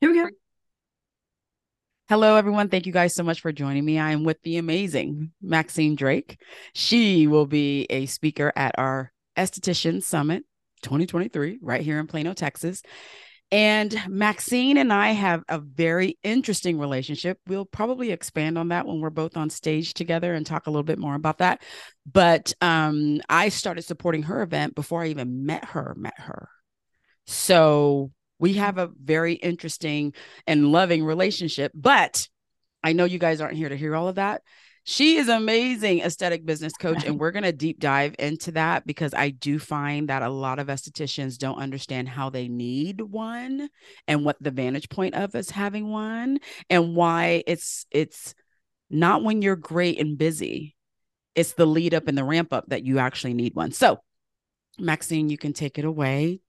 Here we go. Hello, everyone. Thank you guys so much for joining me. I am with the amazing Maxine Drake. She will be a speaker at our Esthetician Summit 2023 right here in Plano, Texas. And Maxine and I have a very interesting relationship. We'll probably expand on that when we're both on stage together and talk a little bit more about that. But um, I started supporting her event before I even met her, met her. So we mm-hmm. have a very interesting and loving relationship. But I know you guys aren't here to hear all of that. She is amazing aesthetic business coach, and we're going to deep dive into that because I do find that a lot of estheticians don't understand how they need one and what the vantage point of us having one and why it's it's not when you're great and busy. It's the lead up and the ramp up that you actually need one. So, Maxine, you can take it away.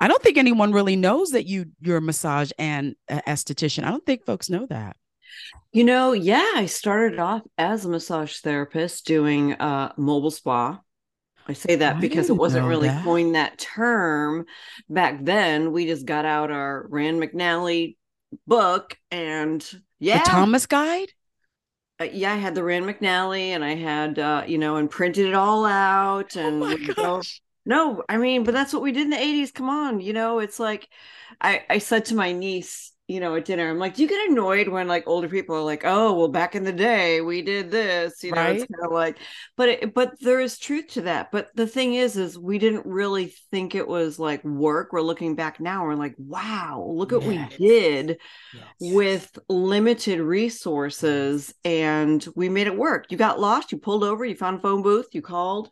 I don't think anyone really knows that you you're a massage and esthetician. I don't think folks know that. You know, yeah, I started off as a massage therapist doing uh mobile spa. I say that I because it wasn't really that. coined that term back then. We just got out our Rand McNally book and yeah, The Thomas Guide? uh, yeah, I had the Rand McNally and I had uh, you know, and printed it all out Oh and my would go- gosh. No, I mean, but that's what we did in the 80s. Come on, you know, it's like I I said to my niece, you know, at dinner, I'm like, do you get annoyed when like older people are like, oh, well, back in the day we did this, you know, it's kind of like, but it, but there is truth to that. But the thing is, is we didn't really think it was like work. We're looking back now, we're like, wow, look what Yes. we did Yes. with limited resources and we made it work. You got lost, you pulled over, you found a phone booth, you called,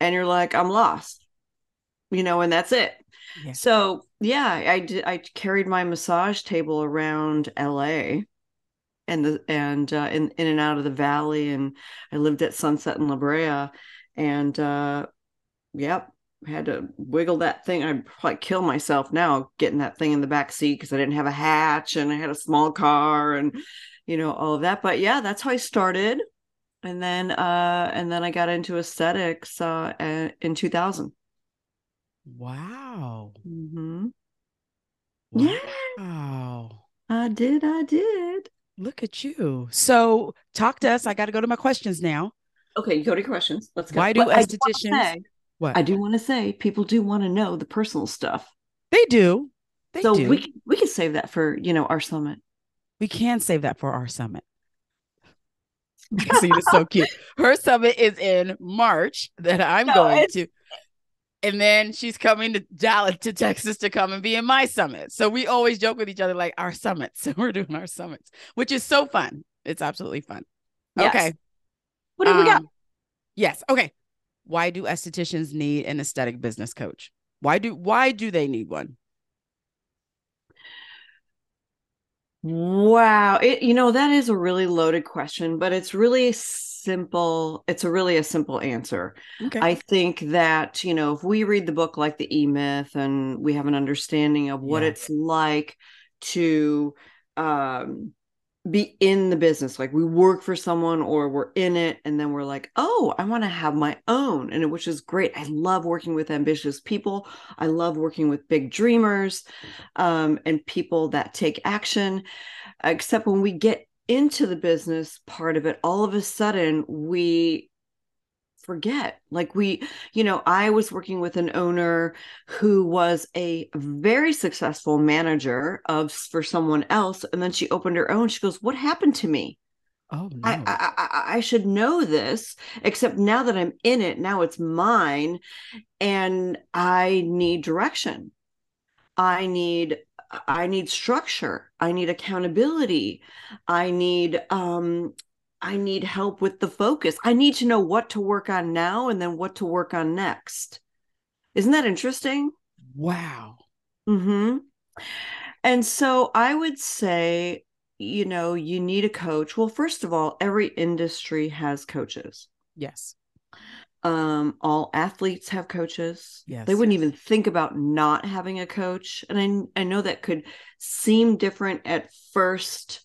and you're like, I'm lost. You know, and that's it. Yes. So yeah, I did I carried my massage table around LA and the and uh, in in and out of the valley and I lived at Sunset in La Brea and uh yep had to wiggle that thing I'd probably kill myself now getting that thing in the back seat because I didn't have a hatch and I had a small car and you know all of that but yeah that's how I started and then uh and then I got into aesthetics uh in 2000 Wow. mm-hmm. Wow. Yeah. I did I did Look at you. So talk to us. I got to go to my questions now. okay you go to your questions let's go Why do But I estheticians- say- What? I do want to say people do want to know the personal stuff they do. They so do. we can- we can save that for you know our summit we can save that for our summit. Maxine is so cute. Her summit is in March that I'm No, going it's- to. And then she's coming to Dallas to Texas to come and be in my summit. So we always joke with each other like our summits. So we're doing our summits, which is so fun. It's absolutely fun. Yes. Okay. what do we got Um, Yes. Okay. Why do estheticians need an aesthetic business coach? Why do why do they need one? Wow. It, you know, that is a really loaded question, but it's really simple. It's a really a simple answer. Okay. I think that, you know, if we read the book like the E Myth and we have an understanding of what Yeah. it's like to um be in the business, like we work for someone or we're in it, and then we're like, oh, I want to have my own, and which is great. I love working with ambitious people. I love working with big dreamers um, and people that take action. Except when we get into the business part of it, all of a sudden we forget. Like we, you know, I was working with an owner who was a very successful manager of for someone else, and then she opened her own. She goes, "What happened to me?" oh no. I, I I I should know this, except now that I'm in it, now it's mine, and I need direction. I need I need structure. I need accountability. I need um I need help with the focus. I need to know what to work on now and then what to work on next. Isn't that interesting? wow. Mm-hmm. And so I would say, you know, you need a coach. Well, first of all, every industry has coaches. Yes. Um, all athletes have coaches. Yes, They wouldn't yes. even think about not having a coach. And I, I know that could seem different at first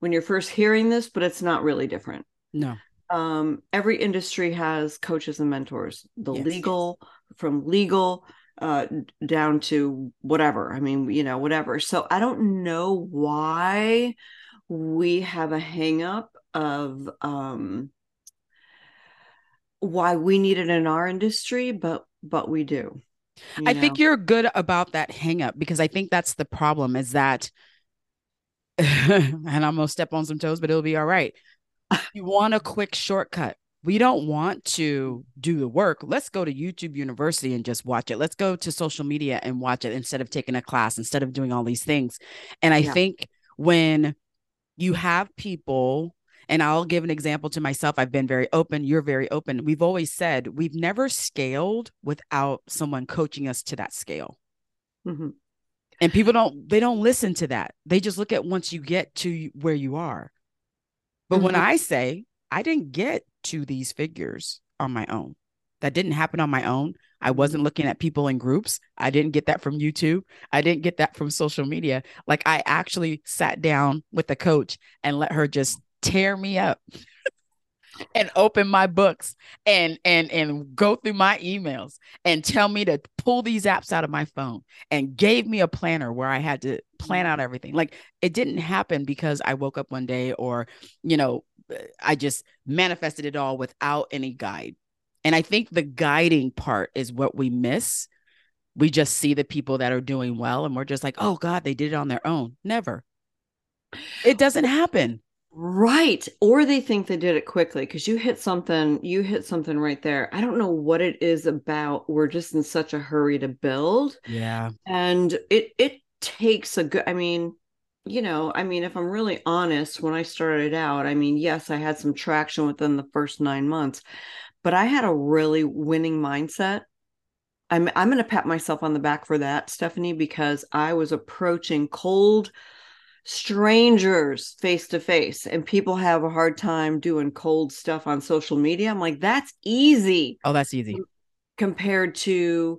when you're first hearing this, but it's not really different. No. Um, every industry has coaches and mentors. The Yes. legal from legal uh, down to whatever. I mean, you know, whatever. So I don't know why we have a hangup of um, why we need it in our industry, but but we do. I know? think you're good about that hangup because I think that's the problem is that and I'm gonna step on some toes, but it'll be all right. You want a quick shortcut we don't want to do the work. Let's go to YouTube University and just watch it. Let's go to social media and watch it instead of taking a class, instead of doing all these things. And I yeah. think when you have people, and I'll give an example to myself, I've been very open, you're very open. We've always said we've never scaled without someone coaching us to that scale. Mm-hmm. And people don't, they don't listen to that. They just look at once you get to where you are. But mm-hmm. when I say, I didn't get to these figures on my own. That didn't happen on my own. I wasn't looking at people in groups. I didn't get that from YouTube. I didn't get that from social media. Like I actually sat down with the coach and let her just tear me up and open my books and and and go through my emails and tell me to pull these apps out of my phone and gave me a planner where I had to plan out everything. Like it didn't happen because I woke up one day or you know I just manifested it all without any guide. And I think the guiding part is what we miss. We just see the people that are doing well and we're just like, "Oh god, they did it on their own." Never. It doesn't happen. Right. Or they think they did it quickly because you hit something, you hit something right there. I don't know what it is about. We're just in such a hurry to build. Yeah. And it it takes a good I mean, you know, I mean, if I'm really honest, when I started out, I mean, yes, I had some traction within the first nine months, but I had a really winning mindset. I'm I'm gonna pat myself on the back for that, Stephanie, because I was approaching cold strangers face to face and people have a hard time doing cold stuff on social media i'm like that's easy oh that's easy. compared to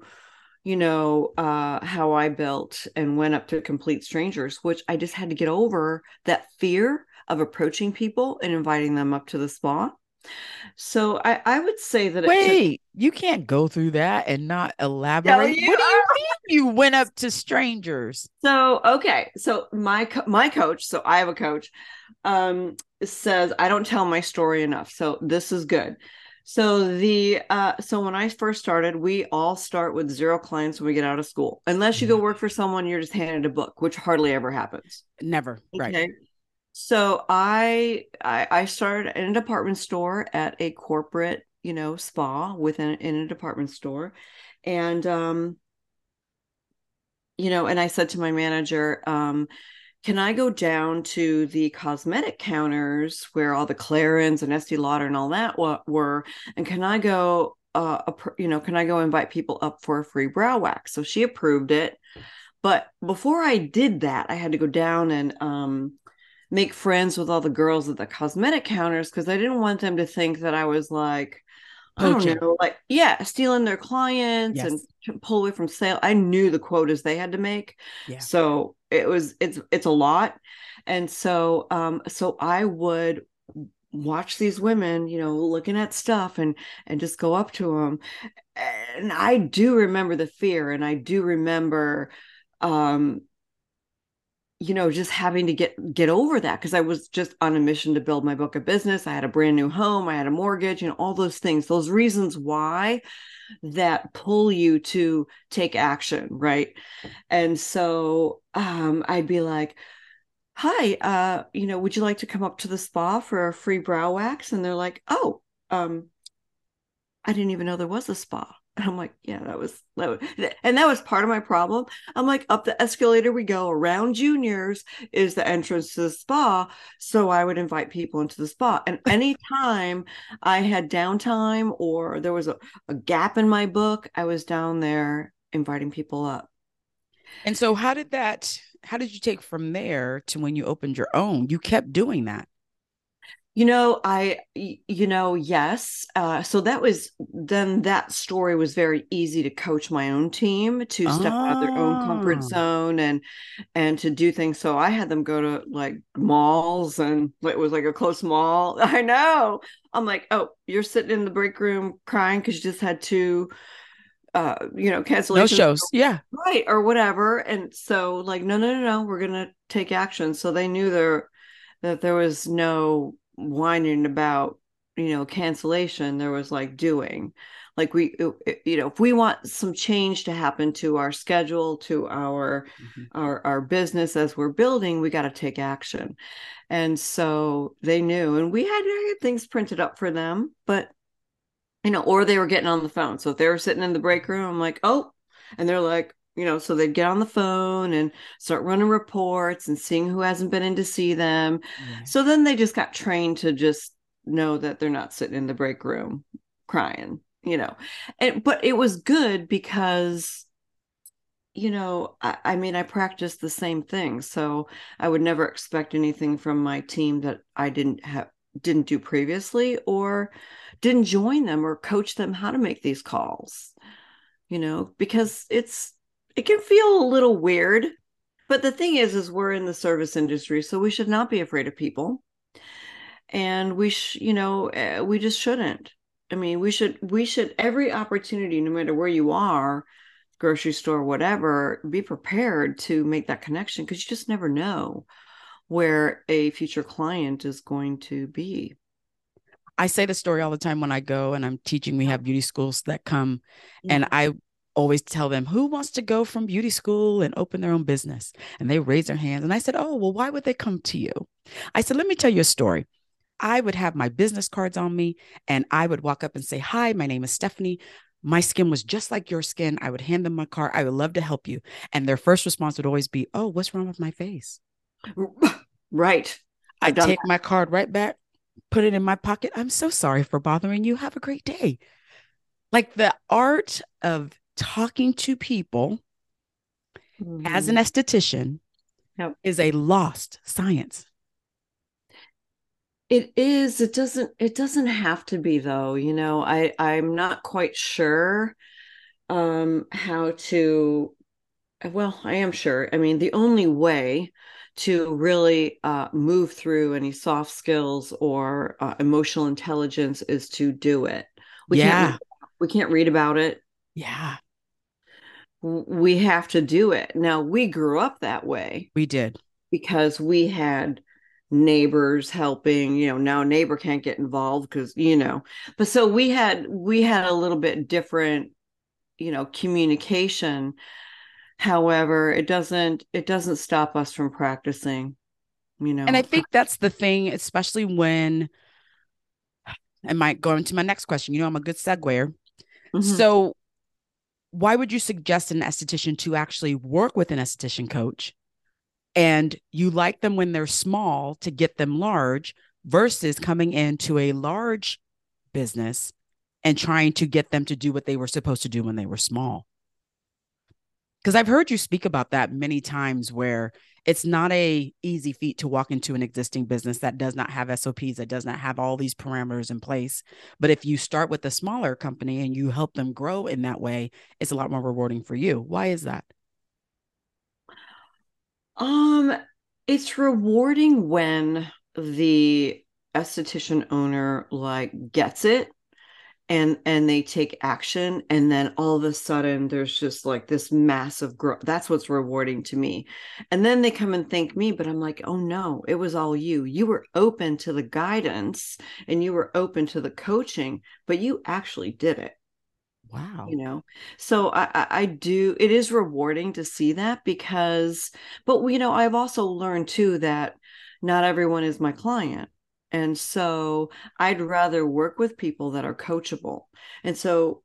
you know uh how i built and went up to complete strangers which i just had to get over that fear of approaching people and inviting them up to the spa. So I, I would say that wait, took- you can't go through that and not elaborate. what do you mean you went up to strangers? So okay, so my co- my coach, so I have a coach, um, says I don't tell my story enough. So this is good. So the uh so when I first started, we all start with zero clients when we get out of school. Unless you go work for someone, you're just handed a book, which hardly ever happens. Never. Okay? Right. So I, I I started in a department store at a corporate, you know, spa within in a department store. And um, you know, and I said to my manager, um, can I go down to the cosmetic counters where all the Clarins and Estee Lauder and all that were, and can I go, uh, you know, can I go invite people up for a free brow wax? So she approved it, but before I did that, I had to go down and um, make friends with all the girls at the cosmetic counters because I didn't want them to think that I was like, I don't know, like yeah, stealing their clients yes. and pull away from sale. I knew the quotas they had to make, yeah. so it was it's it's a lot, and so um so I would watch these women you know looking at stuff and and just go up to them and i do remember the fear and i do remember um you know just having to get get over that because i was just on a mission to build my book of business. I had a brand new home i had a mortgage know all those things those reasons why that pull you to take action right? And so um i'd be like hi uh you know would you like to come up to the spa for a free brow wax? And they're like oh um i didn't even know there was a spa and I'm like, yeah, that was, that was, and that was part of my problem. I'm like, up the escalator we go around juniors is the entrance to the spa. So I would invite people into the spa. And anytime I had downtime or there was a, a gap in my book, I was down there inviting people up. And so how did that, how did you take from there to when you opened your own? You kept doing that. You know, I, you know, yes. Uh, so that was then that story was very easy to coach my own team to step out of their own comfort ah. zone and and to do things. So I had them go to like malls and it was like a close mall. I know. I'm like, oh, you're sitting in the break room crying because you just had two uh you know cancellation no shows yeah right or whatever and so like no no no no we're gonna take action so they knew there that there was no whining about you know cancellation there was like doing. Like we you know if we want some change to happen to our schedule to our mm-hmm. our our business as we're building we got to take action. And so they knew and we had, had things printed up for them but you know or they were getting on the phone. So if they were sitting in the break room i'm like oh and they're like you know so they'd get on the phone and start running reports and seeing who hasn't been in to see them. Yeah. so then they just got trained to just know that they're not sitting in the break room crying you know. And but it was good because you know I, I mean i practiced the same thing. So i would never expect anything from my team that i didn't have didn't do previously or didn't join them or coach them how to make these calls you know because it's it can feel a little weird but the thing is is we're in the service industry so we should not be afraid of people. And we sh- you know uh, we just shouldn't. I mean we should we should every opportunity no matter where you are grocery store whatever be prepared to make that connection because you just never know where a future client is going to be. I say the story all the time when i go and i'm teaching we have beauty schools that come yeah. and i always tell them who wants to go from beauty school and open their own business and they raise their hands and i said oh well why would they come to you i said let me tell you a story I would have my business cards on me and I would walk up and say, Hi, my name is Stephanie. My skin was just like your skin. I would hand them my card. I would love to help you. And their first response would always be, Oh, what's wrong with my face? Right. I take that. my card right back, put it in my pocket. I'm so sorry for bothering you. Have a great day. Like the art of talking to people mm-hmm. as an mm-hmm. esthetician yep. is a lost science. It is. It doesn't. It doesn't have to be though. You know, I I'm not quite sure um how to. Well, I am sure. I mean, the only way to really uh, move through any soft skills or uh, emotional intelligence is to do it. We yeah. Can't, we can't read about it. Yeah. We have to do it. Now, we grew up that way. We did. Because we had neighbors helping you know now neighbor can't get involved because you know but so we had we had a little bit different you know communication however it doesn't it doesn't stop us from practicing you know and i think that's the thing especially when i might go into my next question you know i'm a good seguer mm-hmm. so why would you suggest an esthetician to actually work with an esthetician coach? And you like them when they're small to get them large versus coming into a large business and trying to get them to do what they were supposed to do when they were small because i've heard you speak about that many times where it's not a easy feat to walk into an existing business that does not have sops that does not have all these parameters in place. But if you start with a smaller company and you help them grow in that way it's a lot more rewarding for you. Why is that? Um, it's rewarding when the esthetician owner like gets it and and they take action and then all of a sudden there's just like this massive growth that's what's rewarding to me and then they come and thank me but i'm like oh no it was all you you were open to the guidance and you were open to the coaching but you actually did it Wow. You know, so I, I do, it is rewarding to see that because, but you know, I've also learned too that not everyone is my client. And so I'd rather work with people that are coachable. And so,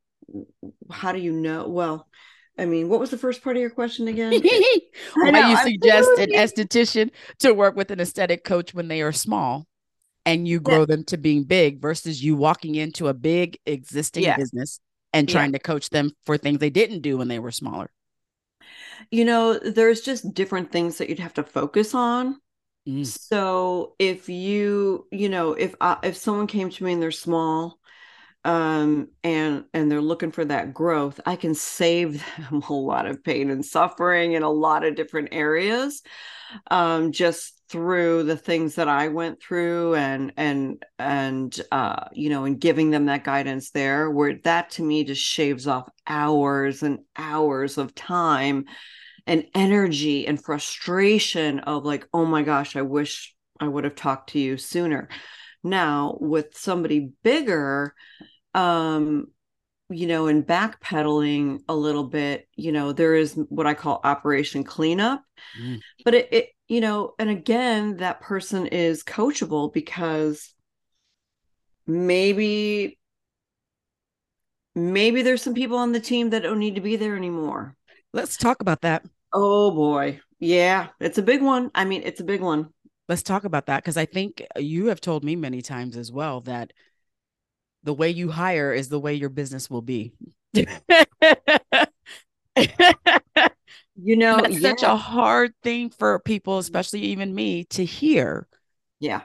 how do you know? Well, I mean, what was the first part of your question again? Why know, you suggest an esthetician to work with an aesthetic coach when they are small and you grow yeah. them to being big versus you walking into a big existing yeah. business and trying yeah. to coach them for things they didn't do when they were smaller? You know, there's just different things that you'd have to focus on. Mm. So if you, you know, if I, if someone came to me and they're small, um, and and they're looking for that growth, I can save them a lot of pain and suffering in a lot of different areas. Um, just through the things that I went through and and and uh you know and giving them that guidance there where that to me just shaves off hours and hours of time and energy and frustration of like oh my gosh I wish I would have talked to you sooner now with somebody bigger um you know, in backpedaling a little bit, you know, there is what I call operation cleanup. Mm. But it, it, you know, and again, that person is coachable because maybe maybe there's some people on the team that don't need to be there anymore. Let's talk about that. Oh boy. Yeah, it's a big one. I mean, it's a big one. Let's talk about that because I think you have told me many times as well that the way you hire is the way your business will be. you know, yeah. such a hard thing for people, especially even me, to hear. Yeah.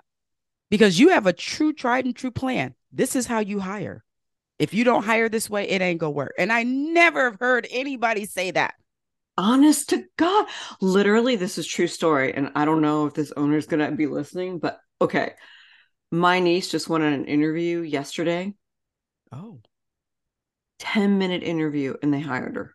Because you have a true tried and true plan. This is how you hire. If you don't hire this way, it ain't gonna work. And I never have heard anybody say that. Honest to God. Literally, this is true story. And I don't know if this owner is gonna be listening, but okay. My niece just went on an interview yesterday. Oh. 10 minute interview and they hired her.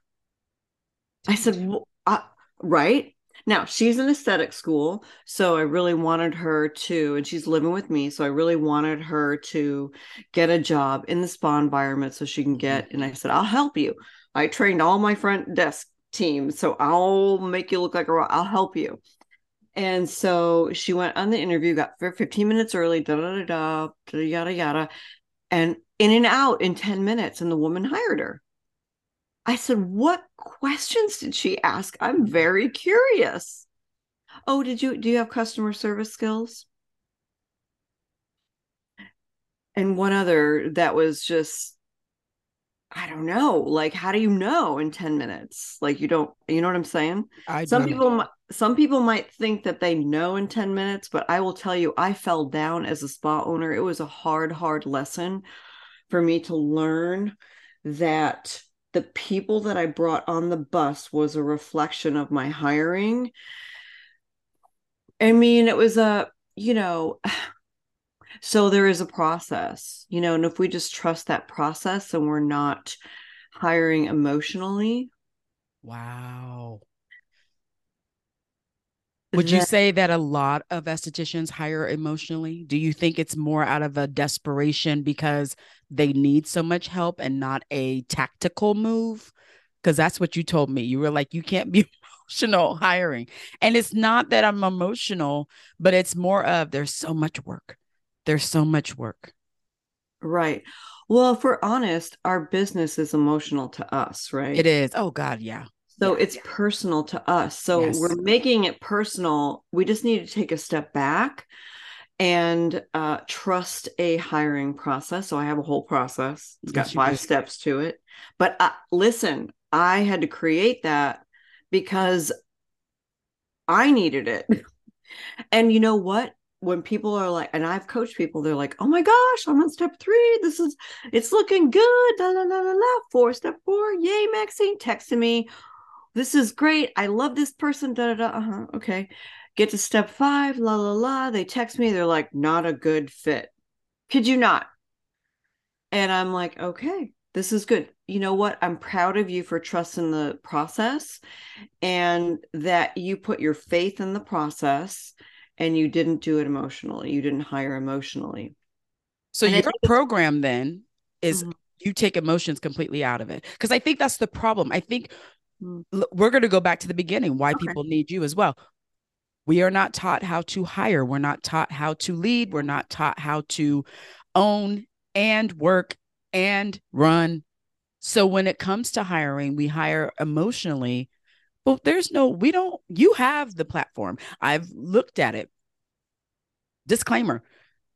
I said, well, uh, right? Now she's in aesthetic school. So I really wanted her to, and she's living with me. So I really wanted her to get a job in the spa environment so she can get, and I said, I'll help you. I trained all my front desk teams. So I'll make you look like a rock. I'll help you. And so she went on the interview, got 15 minutes early, da da da da, yada yada, and in and out in 10 minutes. And the woman hired her. I said, What questions did she ask? I'm very curious. Oh, did you do you have customer service skills? And one other that was just I don't know. Like, how do you know in 10 minutes? Like, you don't, you know what I'm saying? I some people, some people might think that they know in 10 minutes, but I will tell you, I fell down as a spa owner. It was a hard, hard lesson for me to learn that the people that I brought on the bus was a reflection of my hiring. I mean, it was a, you know, so there is a process, you know, and if we just trust that process and we're not hiring emotionally. Wow. Would you say that a lot of estheticians hire emotionally? Do you think it's more out of a desperation because they need so much help and not a tactical move? Because that's what you told me. You were like, you can't be emotional hiring. And it's not that I'm emotional, but it's more of there's so much work. There's so much work. Right. Well, if we're honest, our business is emotional to us, right? It is. Oh, God. Yeah. So yeah. it's personal to us. So yes. we're making it personal. We just need to take a step back and uh, trust a hiring process. So I have a whole process. It's got five steps to it. But uh, listen, I had to create that because I needed it. and you know what? When people are like, and I've coached people, they're like, oh my gosh, I'm on step three. This is, it's looking good. La, la, la, la, da. Four, step four. Yay, Maxine, texting me. This is great. I love this person. Da, da, da. Uh-huh. Okay. Get to step five. La, la, la. They text me. They're like, not a good fit. Could you not? And I'm like, okay, this is good. You know what? I'm proud of you for trusting the process and that you put your faith in the process and you didn't do it emotionally. You didn't hire emotionally. So and your program then is mm-hmm. you take emotions completely out of it. Because I think that's the problem. I think mm-hmm. we're going to go back to the beginning why okay. people need you as well. We are not taught how to hire. We're not taught how to lead. We're not taught how to own and work and run. So when it comes to hiring, we hire emotionally but there's no, we don't, you have the platform. I've looked at it. Disclaimer.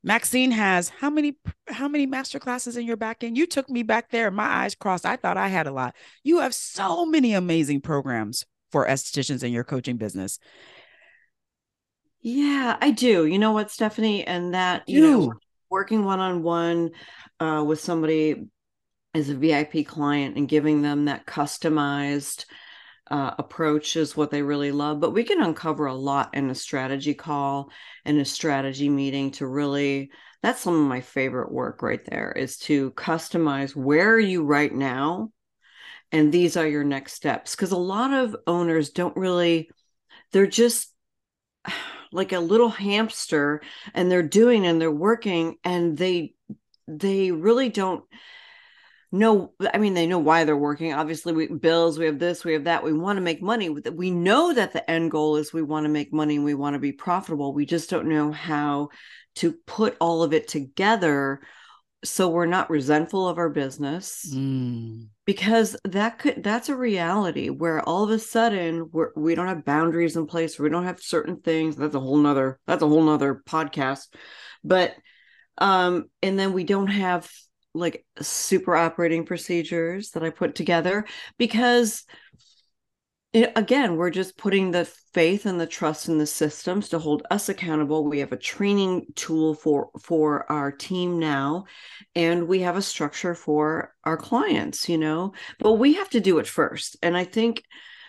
Maxine has how many how many master classes in your back end? You took me back there, my eyes crossed. I thought I had a lot. You have so many amazing programs for estheticians in your coaching business. Yeah, I do. You know what, Stephanie? And that, you, you. know, working one on one with somebody as a VIP client and giving them that customized uh, approach is what they really love, but we can uncover a lot in a strategy call and a strategy meeting to really. That's some of my favorite work right there is to customize where are you right now and these are your next steps because a lot of owners don't really they're just like a little hamster and they're doing and they're working and they they really don't know i mean they know why they're working. Obviously we bills we have this we have that. We want to make money we know that the end goal is we want to make money and we want to be profitable. We just don't know how to put all of it together so we're not resentful of our business. Mm. because that could that's a reality where all of a sudden we're we don't have boundaries in place. We don't have certain things. That's a whole nother that's a whole nother podcast. But um and then we don't have like super operating procedures that i put together because it, again, we're just putting the faith and the trust in the systems to hold us accountable. We have a training tool for for our team now, and we have a structure for our clients. You know, but we have to do it first. And I think,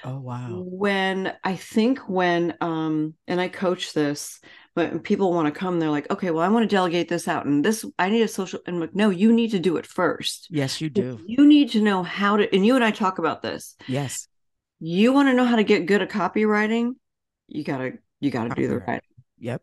oh wow, when I think when um, and I coach this, but people want to come, they're like, okay, well, I want to delegate this out, and this I need a social. And I'm like, no, you need to do it first. Yes, you do. You need to know how to. And you and I talk about this. Yes you want to know how to get good at copywriting you gotta you gotta do the writing yep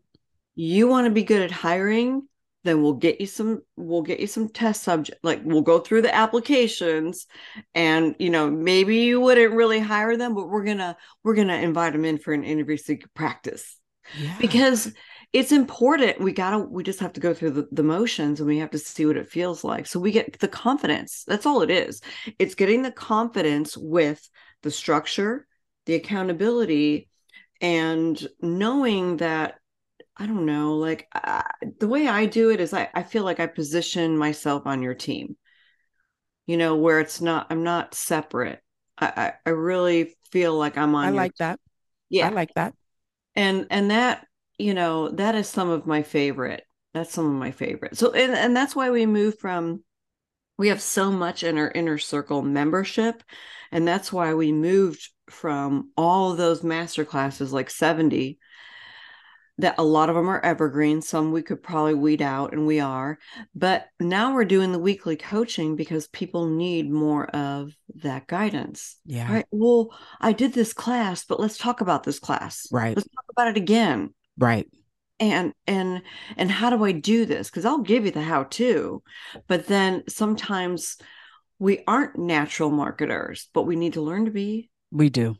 you want to be good at hiring then we'll get you some we'll get you some test subject like we'll go through the applications and you know maybe you wouldn't really hire them but we're gonna we're gonna invite them in for an interview so you can practice yeah. because it's important we gotta we just have to go through the, the motions and we have to see what it feels like so we get the confidence that's all it is it's getting the confidence with the structure, the accountability, and knowing that I don't know, like uh, the way I do it is I, I feel like I position myself on your team, you know, where it's not, I'm not separate. I, I, I really feel like I'm on. I like team. that. Yeah. I like that. And, and that, you know, that is some of my favorite. That's some of my favorite. So, and, and that's why we move from, we have so much in our inner circle membership and that's why we moved from all those master classes, like 70, that a lot of them are evergreen. Some we could probably weed out, and we are. But now we're doing the weekly coaching because people need more of that guidance. Yeah. Right. Well, I did this class, but let's talk about this class. Right. Let's talk about it again. Right and and and how do i do this because i'll give you the how to but then sometimes we aren't natural marketers, but we need to learn to be. We do.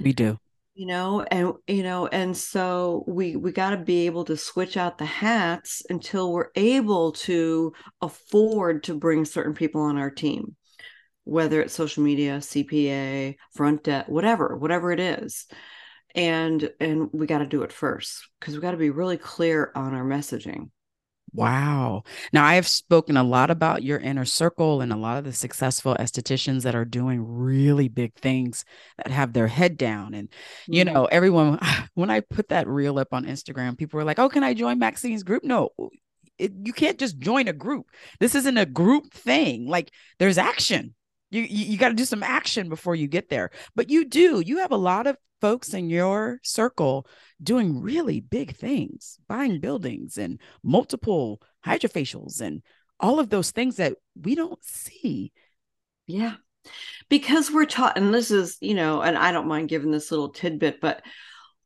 We do. You know, and you know, and so we we got to be able to switch out the hats until we're able to afford to bring certain people on our team, whether it's social media, CPA, front debt, whatever, whatever it is. And and we got to do it first because we got to be really clear on our messaging. Wow. Now, I have spoken a lot about your inner circle and a lot of the successful estheticians that are doing really big things that have their head down. And, you mm-hmm. know, everyone, when I put that reel up on Instagram, people were like, oh, can I join Maxine's group? No, it, you can't just join a group. This isn't a group thing. Like, there's action. You, you, you got to do some action before you get there. But you do. You have a lot of folks in your circle doing really big things, buying buildings and multiple hydrofacials and all of those things that we don't see. Yeah. Because we're taught, and this is, you know, and I don't mind giving this little tidbit, but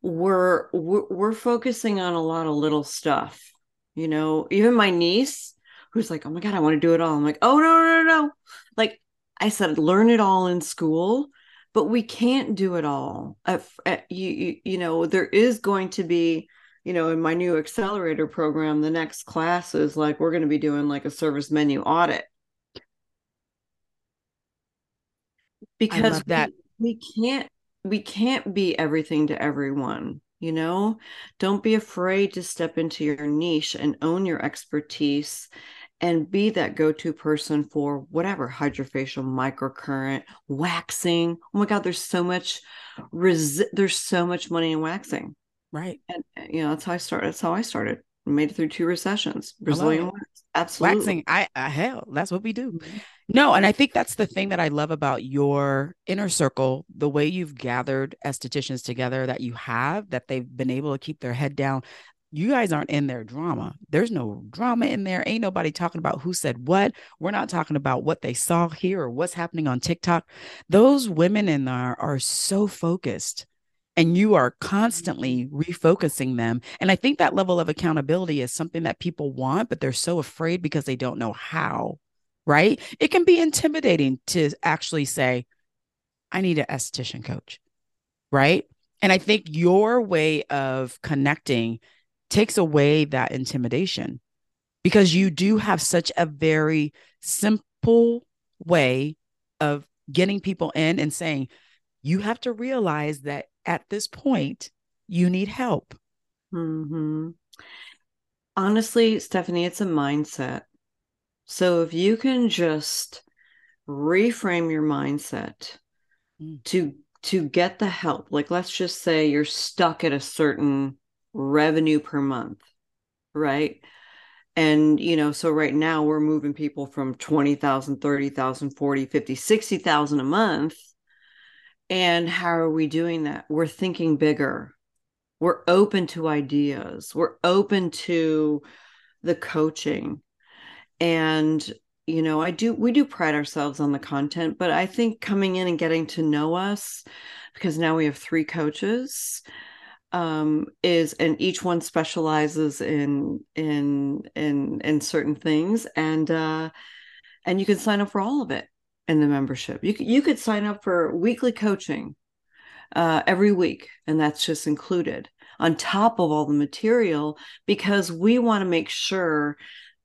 we're, we're we're focusing on a lot of little stuff. You know, even my niece, who's like, "Oh my god, I want to do it all." I'm like, "Oh no, no, no!" Like I said, learn it all in school but we can't do it all. You, you, you know, there is going to be, you know, in my new accelerator program, the next class is like we're going to be doing like a service menu audit. Because that. we, we can't we can't be everything to everyone you know? Don't be afraid to step into your niche and own your expertise and be that go-to person for whatever hydrofacial microcurrent waxing. Oh my god there's so much resi- there's so much money in waxing. Right. And you know that's how i started that's how i started. Made it through two recessions brazilian wax absolutely. Waxing i, I hell that's what we do. Mm-hmm. No, and I think that's the thing that I love about your inner circle, the way you've gathered estheticians together that you have, that they've been able to keep their head down. You guys aren't in their drama. There's no drama in there. Ain't nobody talking about who said what. We're not talking about what they saw here or what's happening on TikTok. Those women in there are so focused and you are constantly mm-hmm. refocusing them. And I think that level of accountability is something that people want, but they're so afraid because they don't know how, right? It can be intimidating to actually say, I need an esthetician coach, right? And I think your way of connecting takes away that intimidation because you do have such a very simple way of getting people in and saying, you have to realize that at this point, you need help. Mm-hmm. Honestly, Stephanie, it's a mindset. So if you can just reframe your mindset mm. to to get the help, like let's just say you're stuck at a certain revenue per month, right? And you know, so right now we're moving people from 20,000, 30,000, 40, 50, 60,000 a month and how are we doing that? We're thinking bigger. We're open to ideas. We're open to the coaching. And you know, I do we do pride ourselves on the content, but I think coming in and getting to know us because now we have three coaches um is and each one specializes in in in in certain things and uh and you can sign up for all of it in the membership. You you could sign up for weekly coaching uh, every week, and that's just included on top of all the material because we want to make sure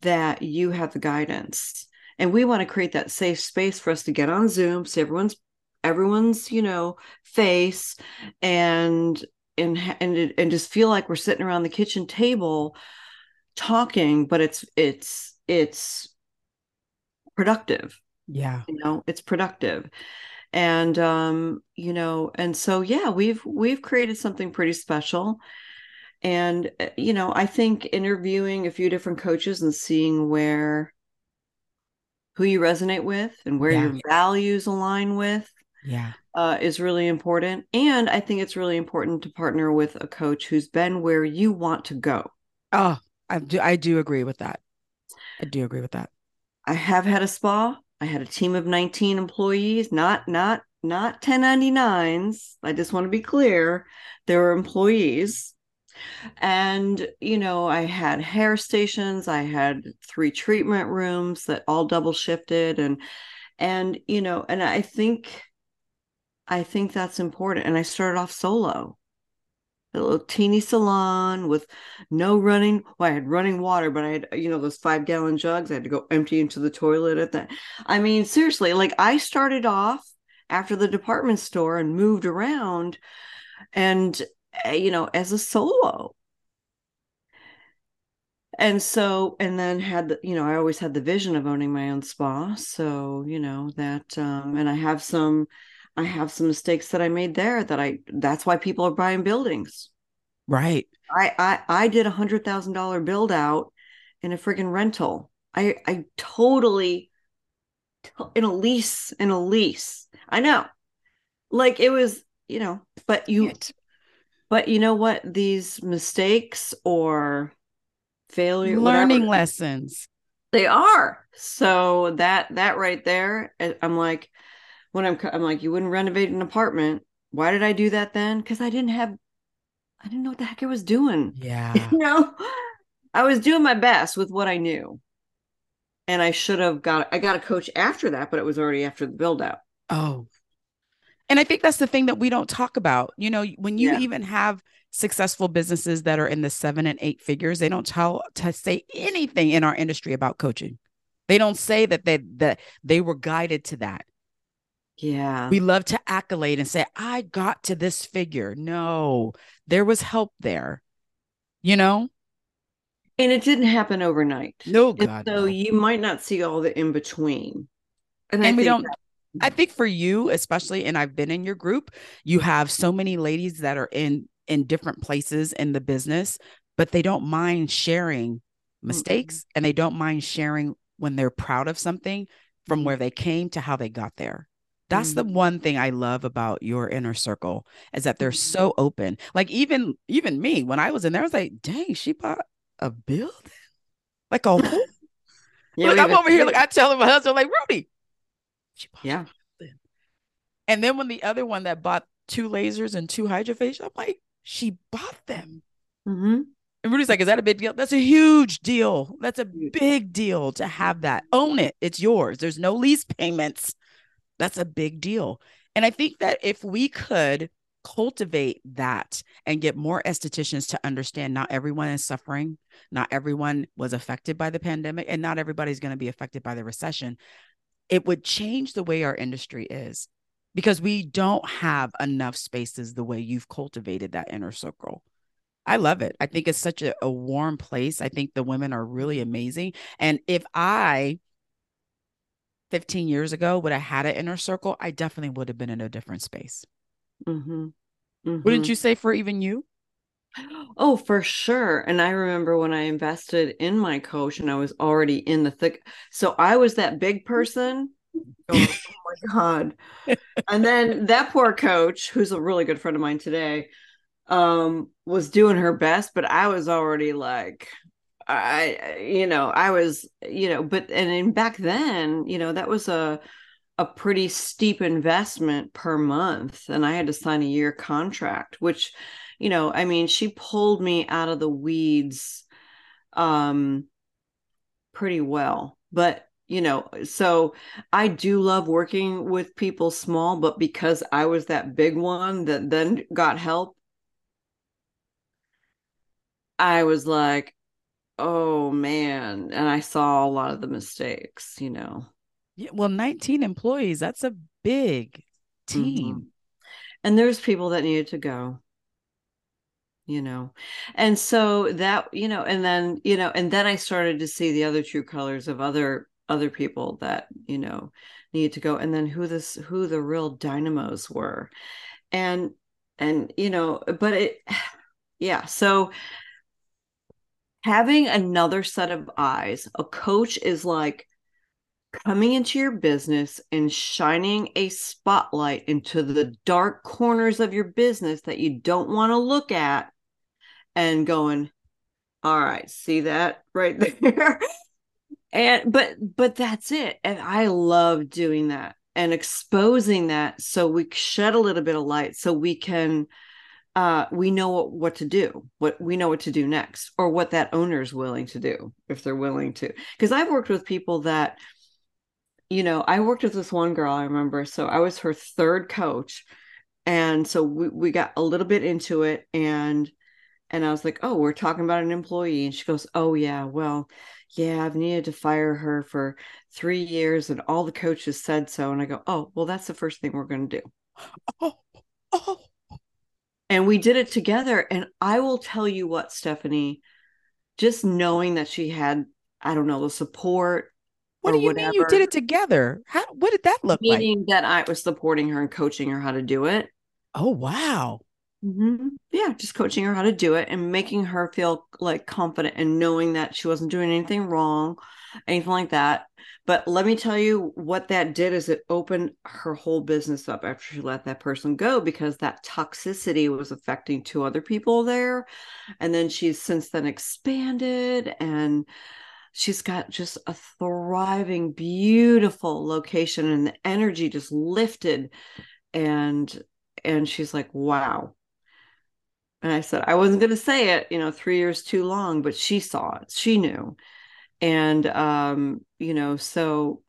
that you have the guidance and we want to create that safe space for us to get on zoom see everyone's everyone's you know face and and and and just feel like we're sitting around the kitchen table talking but it's it's it's productive yeah. you know it's productive. And um you know and so yeah we've we've created something pretty special. And uh, you know i think interviewing a few different coaches and seeing where who you resonate with and where yeah. your values align with yeah uh, is really important and i think it's really important to partner with a coach who's been where you want to go oh i do i do agree with that i do agree with that i have had a spa I had a team of 19 employees, not not not 1099s. I just want to be clear. There were employees. And, you know, I had hair stations, I had three treatment rooms that all double shifted and and you know, and I think I think that's important. And I started off solo a little teeny salon with no running. Well, I had running water, but I had, you know, those five gallon jugs. I had to go empty into the toilet at that. I mean, seriously, like I started off after the department store and moved around and, eh, you know, as a solo. And so, and then had the, you know, I always had the vision of owning my own spa. So, you know, that, um, and I have some, I have some mistakes that I made there that I that's why people are buying buildings. Right. I I, I did a hundred thousand dollar build out in a friggin' rental. I I totally in a lease in a lease. I know. Like it was, you know, but you but you know what? These mistakes or failure learning whatever, lessons. They are. So that that right there, eh, I'm like, when I'm I'm like, you wouldn't renovate an apartment. Why did I do that then? Because I didn't have I didn't know what the heck I was doing. Yeah. you know, I was doing my best with what I knew. And I should have got I got a coach after that, but it was already after the build out. Oh. And I think that's the thing that we don't talk about. You know, when you yeah. even have successful businesses that are in the seven and eight figures, they don't tell to say anything in our industry about coaching. They don't say that they that they were guided to that. Yeah. We love to accolade and say, I got to this figure. No, there was help there, you know? And it didn't happen overnight. No, God. so no. you might not see all the in between. And, and we don't. That- I think for you, especially, and I've been in your group, you have so many ladies that are in in different places in the business, but they don't mind sharing mistakes mm-hmm. and they don't mind sharing when they're proud of something from where they came to how they got there. That's the Mhm. one thing I love about your inner circle is that they're Mhm. so open. Like even even me, when I was in there, I was like, dang, she bought a building? Like a whole Yeah, like I'm over here, like I tell my husband, like, Rudy, she bought a Yeah. building. And then when the other one that bought two lasers and two hydrofacial, I'm like, she bought them. Mhm. And Rudy's like, is that a big deal? That's a huge deal. That's a big deal to have that. Own it. It's yours. There's no lease payments. That's a big deal. And I think that if we could cultivate that and get more estheticians to understand not everyone is suffering, not everyone was affected by the pandemic, and not everybody's going to be affected by the recession, it would change the way our industry is because we don't have enough spaces the way you've cultivated that inner circle. I love it. I think it's such a, a warm place. I think the women are really amazing. And if I 15 years ago would have had an inner circle, I definitely would have been in a different space. Mhm. Wouldn't Mhm. you say for even you? Oh, for sure. And I remember when I invested in my coach and I was already in the thick. So I was that big person. going, oh my God. And then that poor coach, who's a really good friend of mine today, um, was doing her best, but I was already like, I, you know, I was, you know, but and in back then, you know, that was a a pretty steep investment per month, and I had to sign a year contract, which, you know, I mean, she pulled me out of the weeds, um, pretty well, but. You know, so I do love working with people small, but because I was that big one that then got help, I was like, oh man. And I saw a lot of the mistakes, you know. Yeah, well, 19 employees, that's a big team. Mhm. And there's people that needed to go, you know. And so that, you know, and then, you know, and then I started to see the other true colors of other other people that, you know, needed to go and then who this who the real dynamos were. And and you know, but it yeah, so having another set of eyes, a coach is like coming into your business and shining a spotlight into the dark corners of your business that you don't want to look at and going, all right, see that right there. and but but that's it. And I love doing that and exposing that so we shed a little bit of light so we can uh, we know what, what to do, what we know what to do next, or what that owner is willing to do if they're willing to. Because I've worked with people that, you know, I worked with this one girl I remember. So I was her third coach, and so we, we got a little bit into it, and and I was like, oh, we're talking about an employee, and she goes, oh yeah, well, yeah, I've needed to fire her for three years, and all the coaches said so, and I go, oh, well, that's the first thing we're going to do Oh, oh, and we did it together and i will tell you what stephanie just knowing that she had i don't know the support what do you mean you did it together? How what did that look like? meaning that i was supporting her and coaching her how to do it Oh, wow. Mhm. yeah just coaching her how to do it and making her feel like confident and knowing that she wasn't doing anything wrong anything like that but let me tell you what that did is it opened her whole business up after she let that person go because that toxicity was affecting two other people there. And then she's since then expanded and she's got just a thriving beautiful location and the energy just lifted. And and she's like wow. And i said i wasn't going to say it you know three years too long but she saw it. She knew and um you know so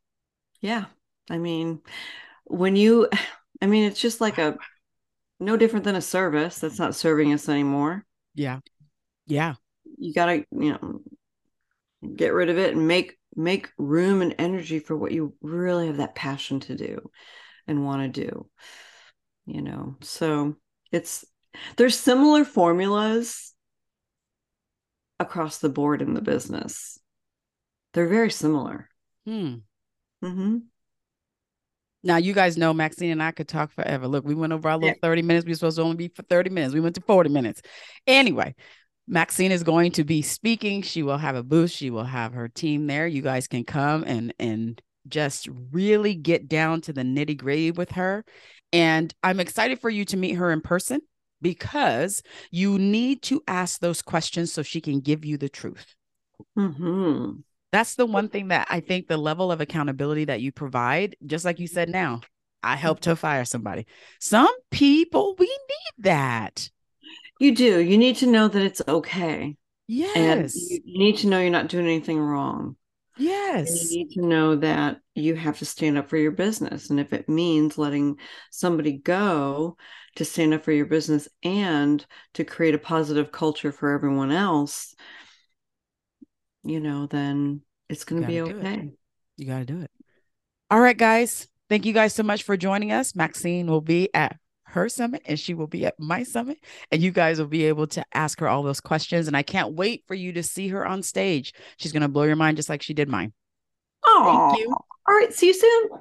yeah i mean when you i mean it's just like a no different than a service that's not serving us anymore Yeah. Yeah. you got to you know get rid of it and make make room and energy for what you really have that passion to do and want to do you know so it's there's similar formulas across the board in the business they're very similar Hmm. hmm Now you guys know Maxine and I could talk forever. Look, we went over our little 30 minutes. We were supposed to only be for 30 minutes. We went to 40 minutes. Anyway, Maxine is going to be speaking. She will have a booth. She will have her team there. You guys can come and and just really get down to the nitty gritty with her. And I'm excited for you to meet her in person because you need to ask those questions so she can give you the truth. Mm-hmm. That's the one thing that I think the level of accountability that you provide, just like you said now, I mm. helped her fire somebody. Some people, we need that. You do. You need to know that it's okay. Yes. And you, need to know you're not doing anything wrong. And yes. you need to know that you have to stand up for your business. And if it means letting somebody go to stand up for your business and to create a positive culture for everyone else, you know, then it's going to be gotta it. okay. You got to do it. All right, guys. Thank you guys so much for joining us. Maxine will be at her summit and she will be at my summit. And you guys will be able to ask her all those questions. And I can't wait for you to see her on stage. She's going to blow your mind just like she did mine. Oh, you. All right. See you soon. Bye.